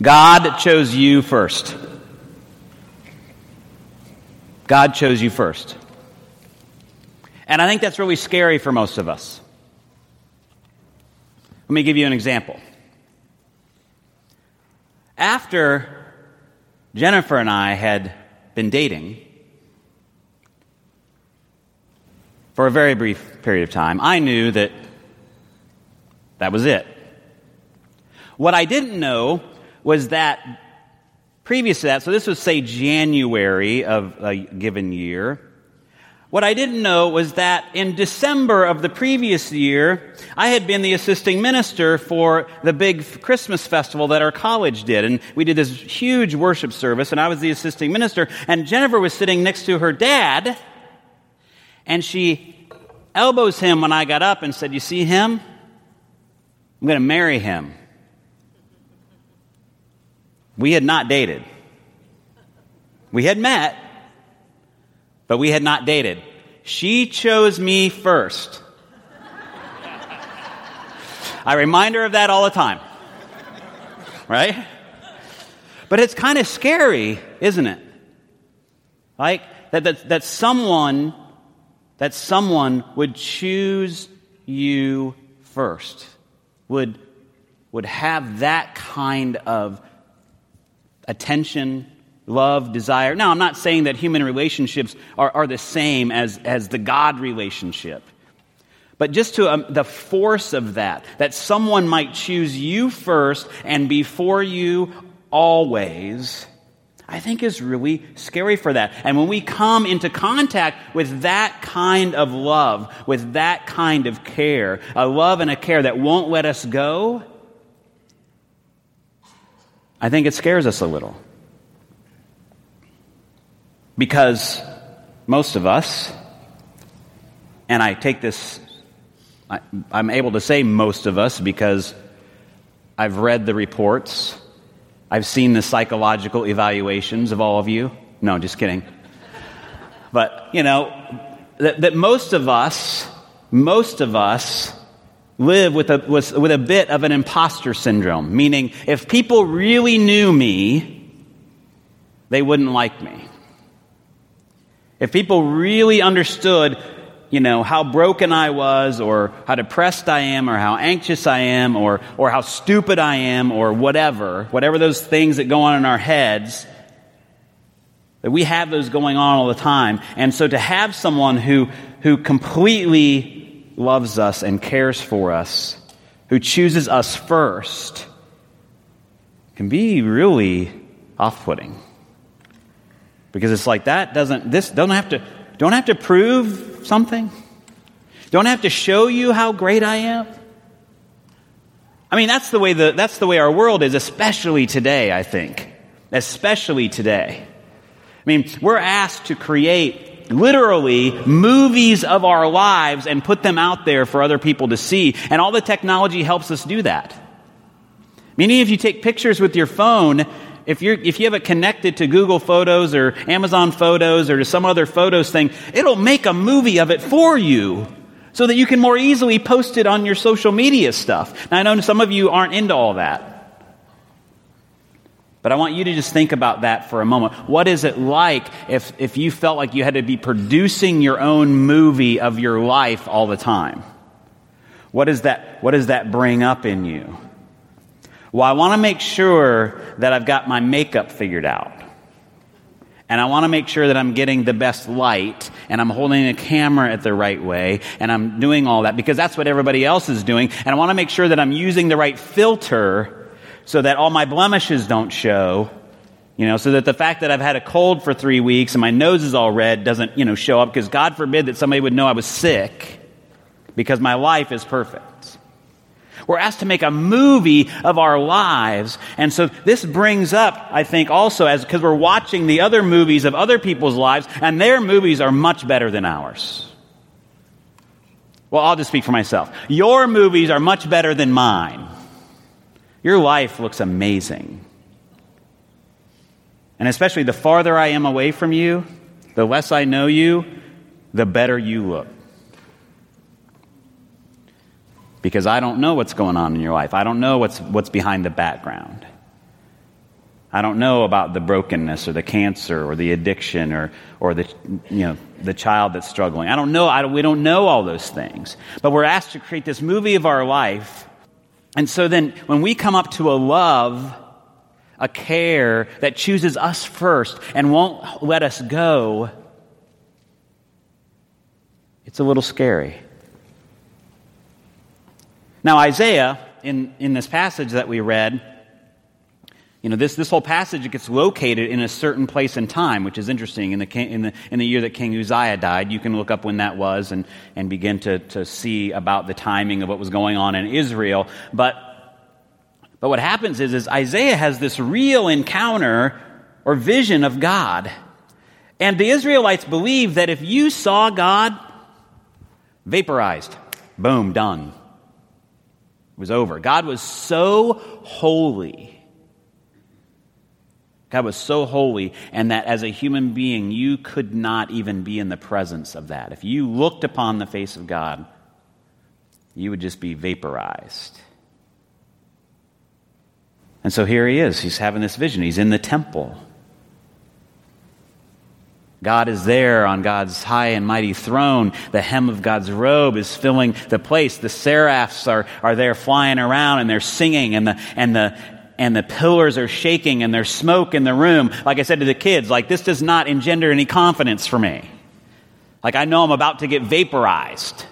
God chose you first. God chose you first. And I think that's really scary for most of us. Let me give you an example. After Jennifer and I had been dating for a very brief period of time, I knew that that was it. What I didn't know was that previous to that, so this was, say, January of a given year. What I didn't know was that in December of the previous year, I had been the assisting minister for the big Christmas festival that our college did. And we did this huge worship service, and I was the assisting minister. And Jennifer was sitting next to her dad, and she elbows him when I got up and said, You see him? I'm going to marry him. We had not dated. We had met, but we had not dated. She chose me first. I remind her of that all the time. Right? But it's kind of scary, isn't it? Like that, that, that someone that someone would choose you first, would, would have that kind of attention, love, desire. Now, I'm not saying that human relationships are, are the same as, as the God relationship. But just to um, the force of that, that someone might choose you first and before you always, I think is really scary for that. And when we come into contact with that kind of love, with that kind of care, a love and a care that won't let us go, I think it scares us a little. Because most of us, and I take this, I, am able to say most of us because I've read the reports, I've seen the psychological evaluations of all of you. No, just kidding. But, you know, that, that most of us, most of us live with a, with, with a bit of an imposter syndrome, meaning if people really knew me, they wouldn't like me. If people really understood, you know, how broken I was, or how depressed I am, or how anxious I am, or, or how stupid I am, or whatever, whatever those things that go on in our heads, that we have those going on all the time. And so to have someone who, who completely loves us and cares for us, who chooses us first, can be really off putting. Because it's like that doesn't, this don't have to, don't have to prove something. Don't have to show you how great I am. I mean, that's the way the, that's the way our world is, especially today, I think. Especially today. I mean, we're asked to create literally movies of our lives and put them out there for other people to see. And all the technology helps us do that. Meaning, if you take pictures with your phone, if, you're, if you have it connected to Google Photos or Amazon Photos or to some other photos thing, it'll make a movie of it for you so that you can more easily post it on your social media stuff. Now, I know some of you aren't into all that. But I want you to just think about that for a moment. What is it like if, if you felt like you had to be producing your own movie of your life all the time? What, is that, what does that bring up in you? Well, I want to make sure that I've got my makeup figured out. And I want to make sure that I'm getting the best light and I'm holding a camera at the right way and I'm doing all that because that's what everybody else is doing. And I want to make sure that I'm using the right filter so that all my blemishes don't show. You know, so that the fact that I've had a cold for three weeks and my nose is all red doesn't, you know, show up because God forbid that somebody would know I was sick because my life is perfect. We're asked to make a movie of our lives. And so this brings up, I think, also as because we're watching the other movies of other people's lives, and their movies are much better than ours. Well, I'll just speak for myself. Your movies are much better than mine. Your life looks amazing. And especially the farther I am away from you, the less I know you, the better you look. Because I don't know what's going on in your life. I don't know what's, what's behind the background. I don't know about the brokenness or the cancer or the addiction or, or the, you know, the child that's struggling. I don't know. I we don't know all those things. But we're asked to create this movie of our life. And so then when we come up to a love, a care that chooses us first and won't let us go, it's a little scary. Now, Isaiah, in, in this passage that we read, you know, this, this whole passage gets located in a certain place and time, which is interesting. In the, in the, in the year that King Uzziah died, you can look up when that was and, and begin to, to see about the timing of what was going on in Israel. But, but what happens is, is Isaiah has this real encounter or vision of God. And the Israelites believe that if you saw God, vaporized, boom, done. It was over. God was so holy God was so holy, and that as a human being, you could not even be in the presence of that. If you looked upon the face of God, you would just be vaporized. And so here he is. He's having this vision. He's in the temple. God is there on God's high and mighty throne. The hem of God's robe is filling the place. The seraphs are, are there flying around and they're singing and the, and the, and the pillars are shaking and there's smoke in the room. Like I said to the kids, like this does not engender any confidence for me. Like I know I'm about to get vaporized.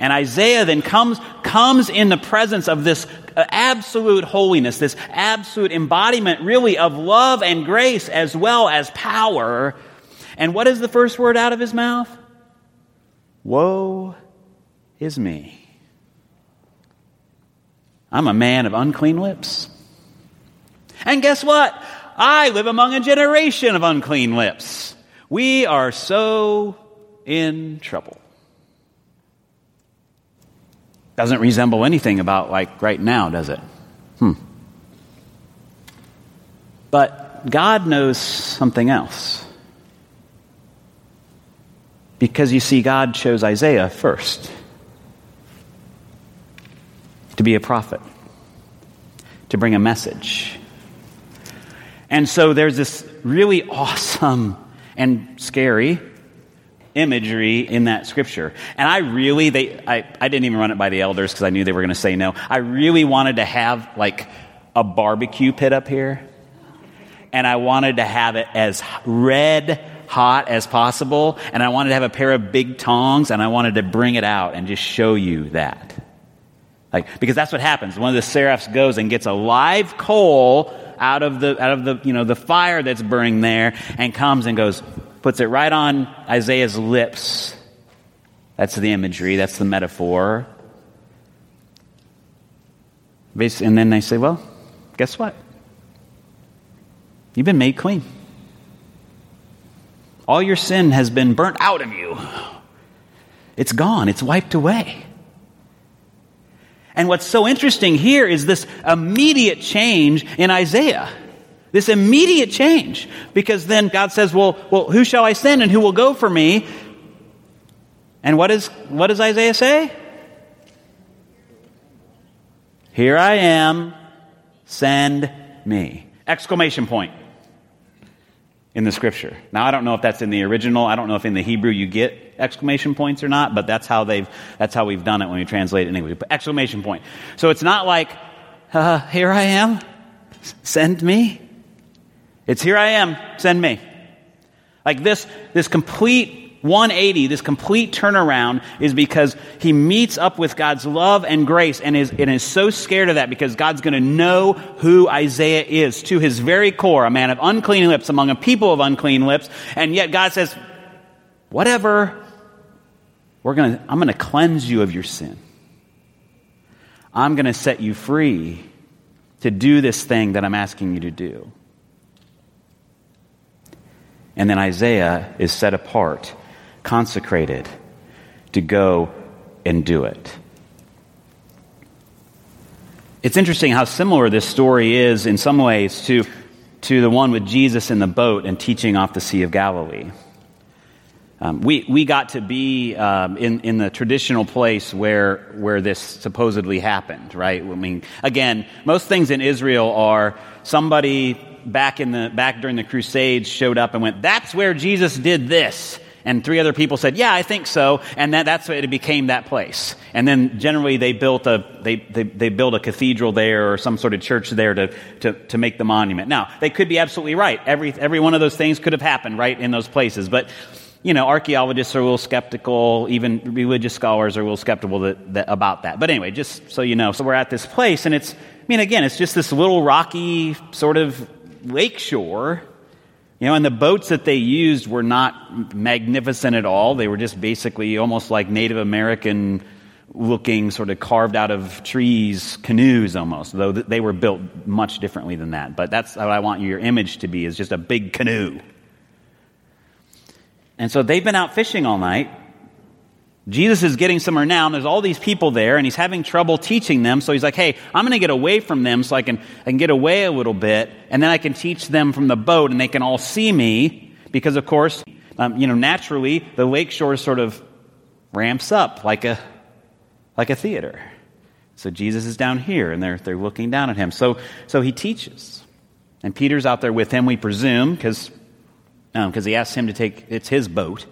And Isaiah then comes, comes in the presence of this absolute holiness, this absolute embodiment really of love and grace as well as power. And what is the first word out of his mouth? Woe is me. I'm a man of unclean lips. And guess what? I live among a generation of unclean lips. We are so in trouble. Doesn't resemble anything about like right now, does it? Hmm. But God knows something else. Because you see, God chose Isaiah first be a prophet, to bring a message. And so there's this really awesome and scary imagery in that scripture. And I really, they, I, I didn't even run it by the elders because I knew they were going to say no. I really wanted to have like a barbecue pit up here. And I wanted to have it as red hot as possible. And I wanted to have a pair of big tongs and I wanted to bring it out and just show you that. Like, because that's what happens. One of the seraphs goes and gets a live coal out of the, out of the, you know, the fire that's burning there and comes and goes, puts it right on Isaiah's lips. That's the imagery. That's the metaphor. And then they say, well, guess what? You've been made clean. All your sin has been burnt out of you. It's gone. It's wiped away. And what's so interesting here is this immediate change in Isaiah. This immediate change. Because then God says, well, well, who shall I send and who will go for me? And what, is, what does Isaiah say? Here I am, send me. Exclamation point in the scripture. Now, I don't know if that's in the original. I don't know if in the Hebrew you get exclamation points or not, but that's how they've, that's how we've done it when we translate it in English. But exclamation point. So it's not like, uh, here I am, send me. It's here I am, send me. Like this, this complete 180, this complete turnaround, is because he meets up with God's love and grace and is, and is so scared of that because God's going to know who Isaiah is to his very core, a man of unclean lips among a people of unclean lips. And yet God says, whatever, we're going to, I'm going to cleanse you of your sin. I'm going to set you free to do this thing that I'm asking you to do. And then Isaiah is set apart consecrated to go and do it. It's interesting how similar this story is in some ways to, to the one with Jesus in the boat and teaching off the Sea of Galilee. Um, we, we got to be um, in, in the traditional place where, where this supposedly happened, right? I mean, again, most things in Israel are somebody back, in the, back during the Crusades showed up and went, That's where Jesus did this. And three other people said, Yeah, I think so. And that, that's what it became that place. And then generally they built a, they, they, they built a cathedral there or some sort of church there to, to, to make the monument. Now, they could be absolutely right. Every, every one of those things could have happened, right, in those places. But you know, archaeologists are a little skeptical, even religious scholars are a little skeptical that, that, about that. But anyway, just so you know, so we're at this place, and it's, I mean, again, it's just this little rocky sort of lakeshore. You know, and the boats that they used were not magnificent at all. They were just basically almost like Native American looking, sort of carved out of trees canoes almost, though they were built much differently than that. But that's how I want your image to be, is just a big canoe. And so they've been out fishing all night. Jesus is getting somewhere now, and there's all these people there, and he's having trouble teaching them. So he's like, hey, I'm going to get away from them so I can, I can get away a little bit, and then I can teach them from the boat, and they can all see me. Because, of course, um, you know, naturally, the lakeshore sort of ramps up like a, like a theater. So Jesus is down here, and they're, they're looking down at him. So, so he teaches. And Peter's out there with him, we presume, because um, he asks him to take, it's his boat.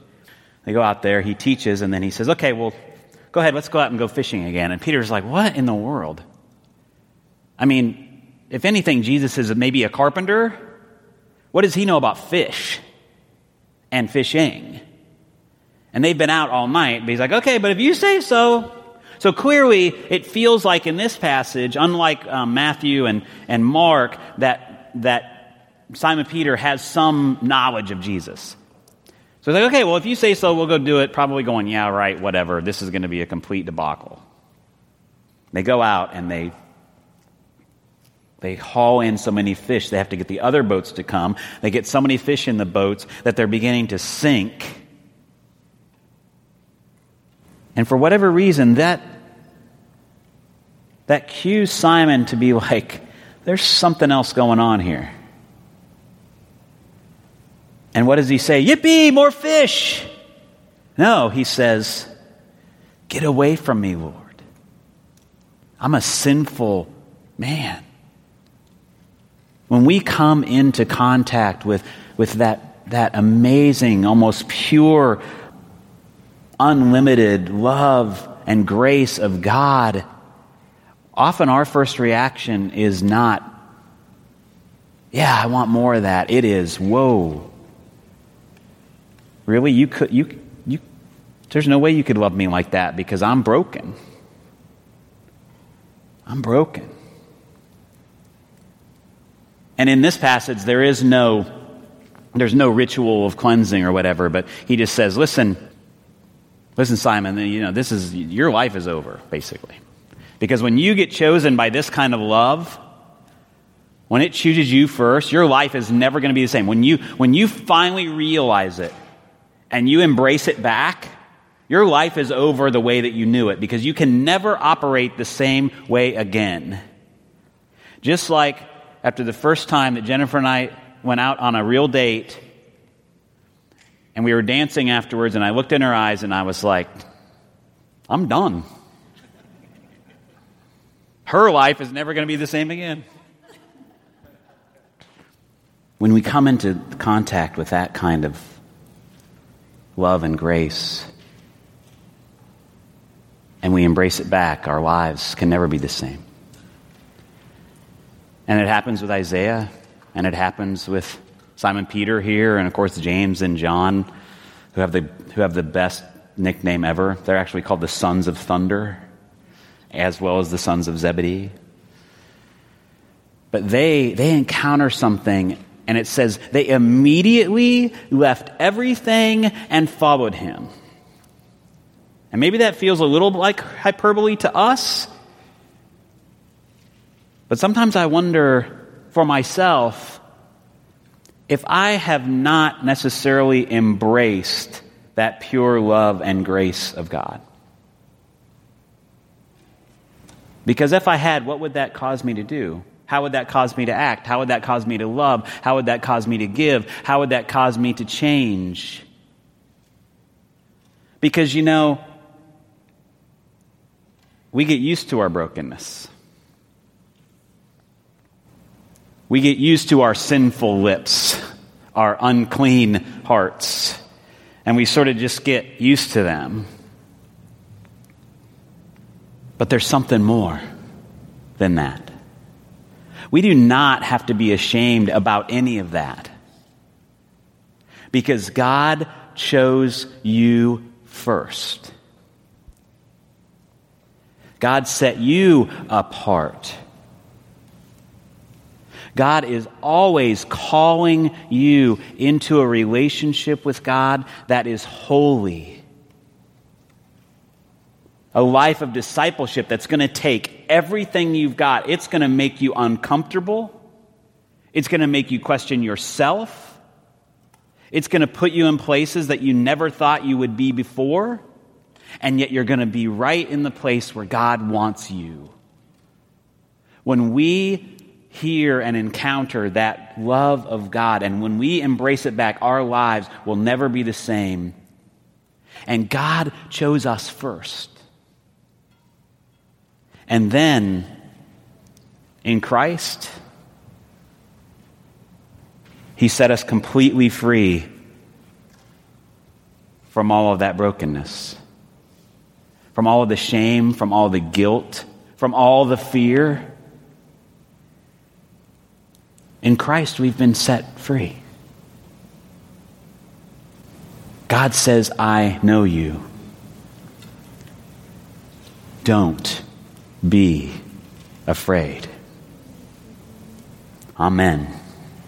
They go out there, he teaches, and then he says, okay, well, go ahead, let's go out and go fishing again. And Peter's like, what in the world? I mean, if anything, Jesus is maybe a carpenter. What does he know about fish and fishing? And they've been out all night, but he's like, okay, but if you say so. So clearly, it feels like in this passage, unlike um, Matthew and, and Mark, that, that Simon Peter has some knowledge of Jesus. So he's like, okay, well, if you say so, we'll go do it. Probably going, yeah, right, whatever. This is going to be a complete debacle. They go out and they they haul in so many fish. They have to get the other boats to come. They get so many fish in the boats that they're beginning to sink. And for whatever reason, that that cues Simon to be like, there's something else going on here. And what does he say? Yippee, more fish! No, he says, Get away from me, Lord. I'm a sinful man. When we come into contact with, with that, that amazing, almost pure, unlimited love and grace of God, often our first reaction is not, yeah, I want more of that. It is, whoa, Really? You could, you, you, there's no way you could love me like that because I'm broken. I'm broken. And in this passage, there is no, there's no ritual of cleansing or whatever, but he just says, listen, listen, Simon, you know, this is, your life is over, basically. Because when you get chosen by this kind of love, when it chooses you first, your life is never going to be the same. When you, when you finally realize it, and you embrace it back, your life is over the way that you knew it because you can never operate the same way again. Just like after the first time that Jennifer and I went out on a real date and we were dancing afterwards, and I looked in her eyes and I was like, I'm done. Her life is never going to be the same again. When we come into contact with that kind of love and grace, and we embrace it back, our lives can never be the same. And it happens with Isaiah, and it happens with Simon Peter here, and of course James and John, who have the, who have the best nickname ever. They're actually called the sons of thunder, as well as the sons of Zebedee. But they, they encounter something and it says, they immediately left everything and followed him. And maybe that feels a little like hyperbole to us. But sometimes I wonder for myself if I have not necessarily embraced that pure love and grace of God. Because if I had, what would that cause me to do? How would that cause me to act? How would that cause me to love? How would that cause me to give? How would that cause me to change? Because, you know, we get used to our brokenness. We get used to our sinful lips, our unclean hearts, and we sort of just get used to them. But there's something more than that. We do not have to be ashamed about any of that. Because God chose you first. God set you apart. God is always calling you into a relationship with God that is holy. A life of discipleship that's going to take everything you've got. It's going to make you uncomfortable. It's going to make you question yourself. It's going to put you in places that you never thought you would be before. And yet you're going to be right in the place where God wants you. When we hear and encounter that love of God. And when we embrace it back, our lives will never be the same. And God chose us first. And then, in Christ, He set us completely free from all of that brokenness, from all of the shame, from all the guilt, from all the fear. In Christ, we've been set free. God says, I know you. Don't be afraid. Amen.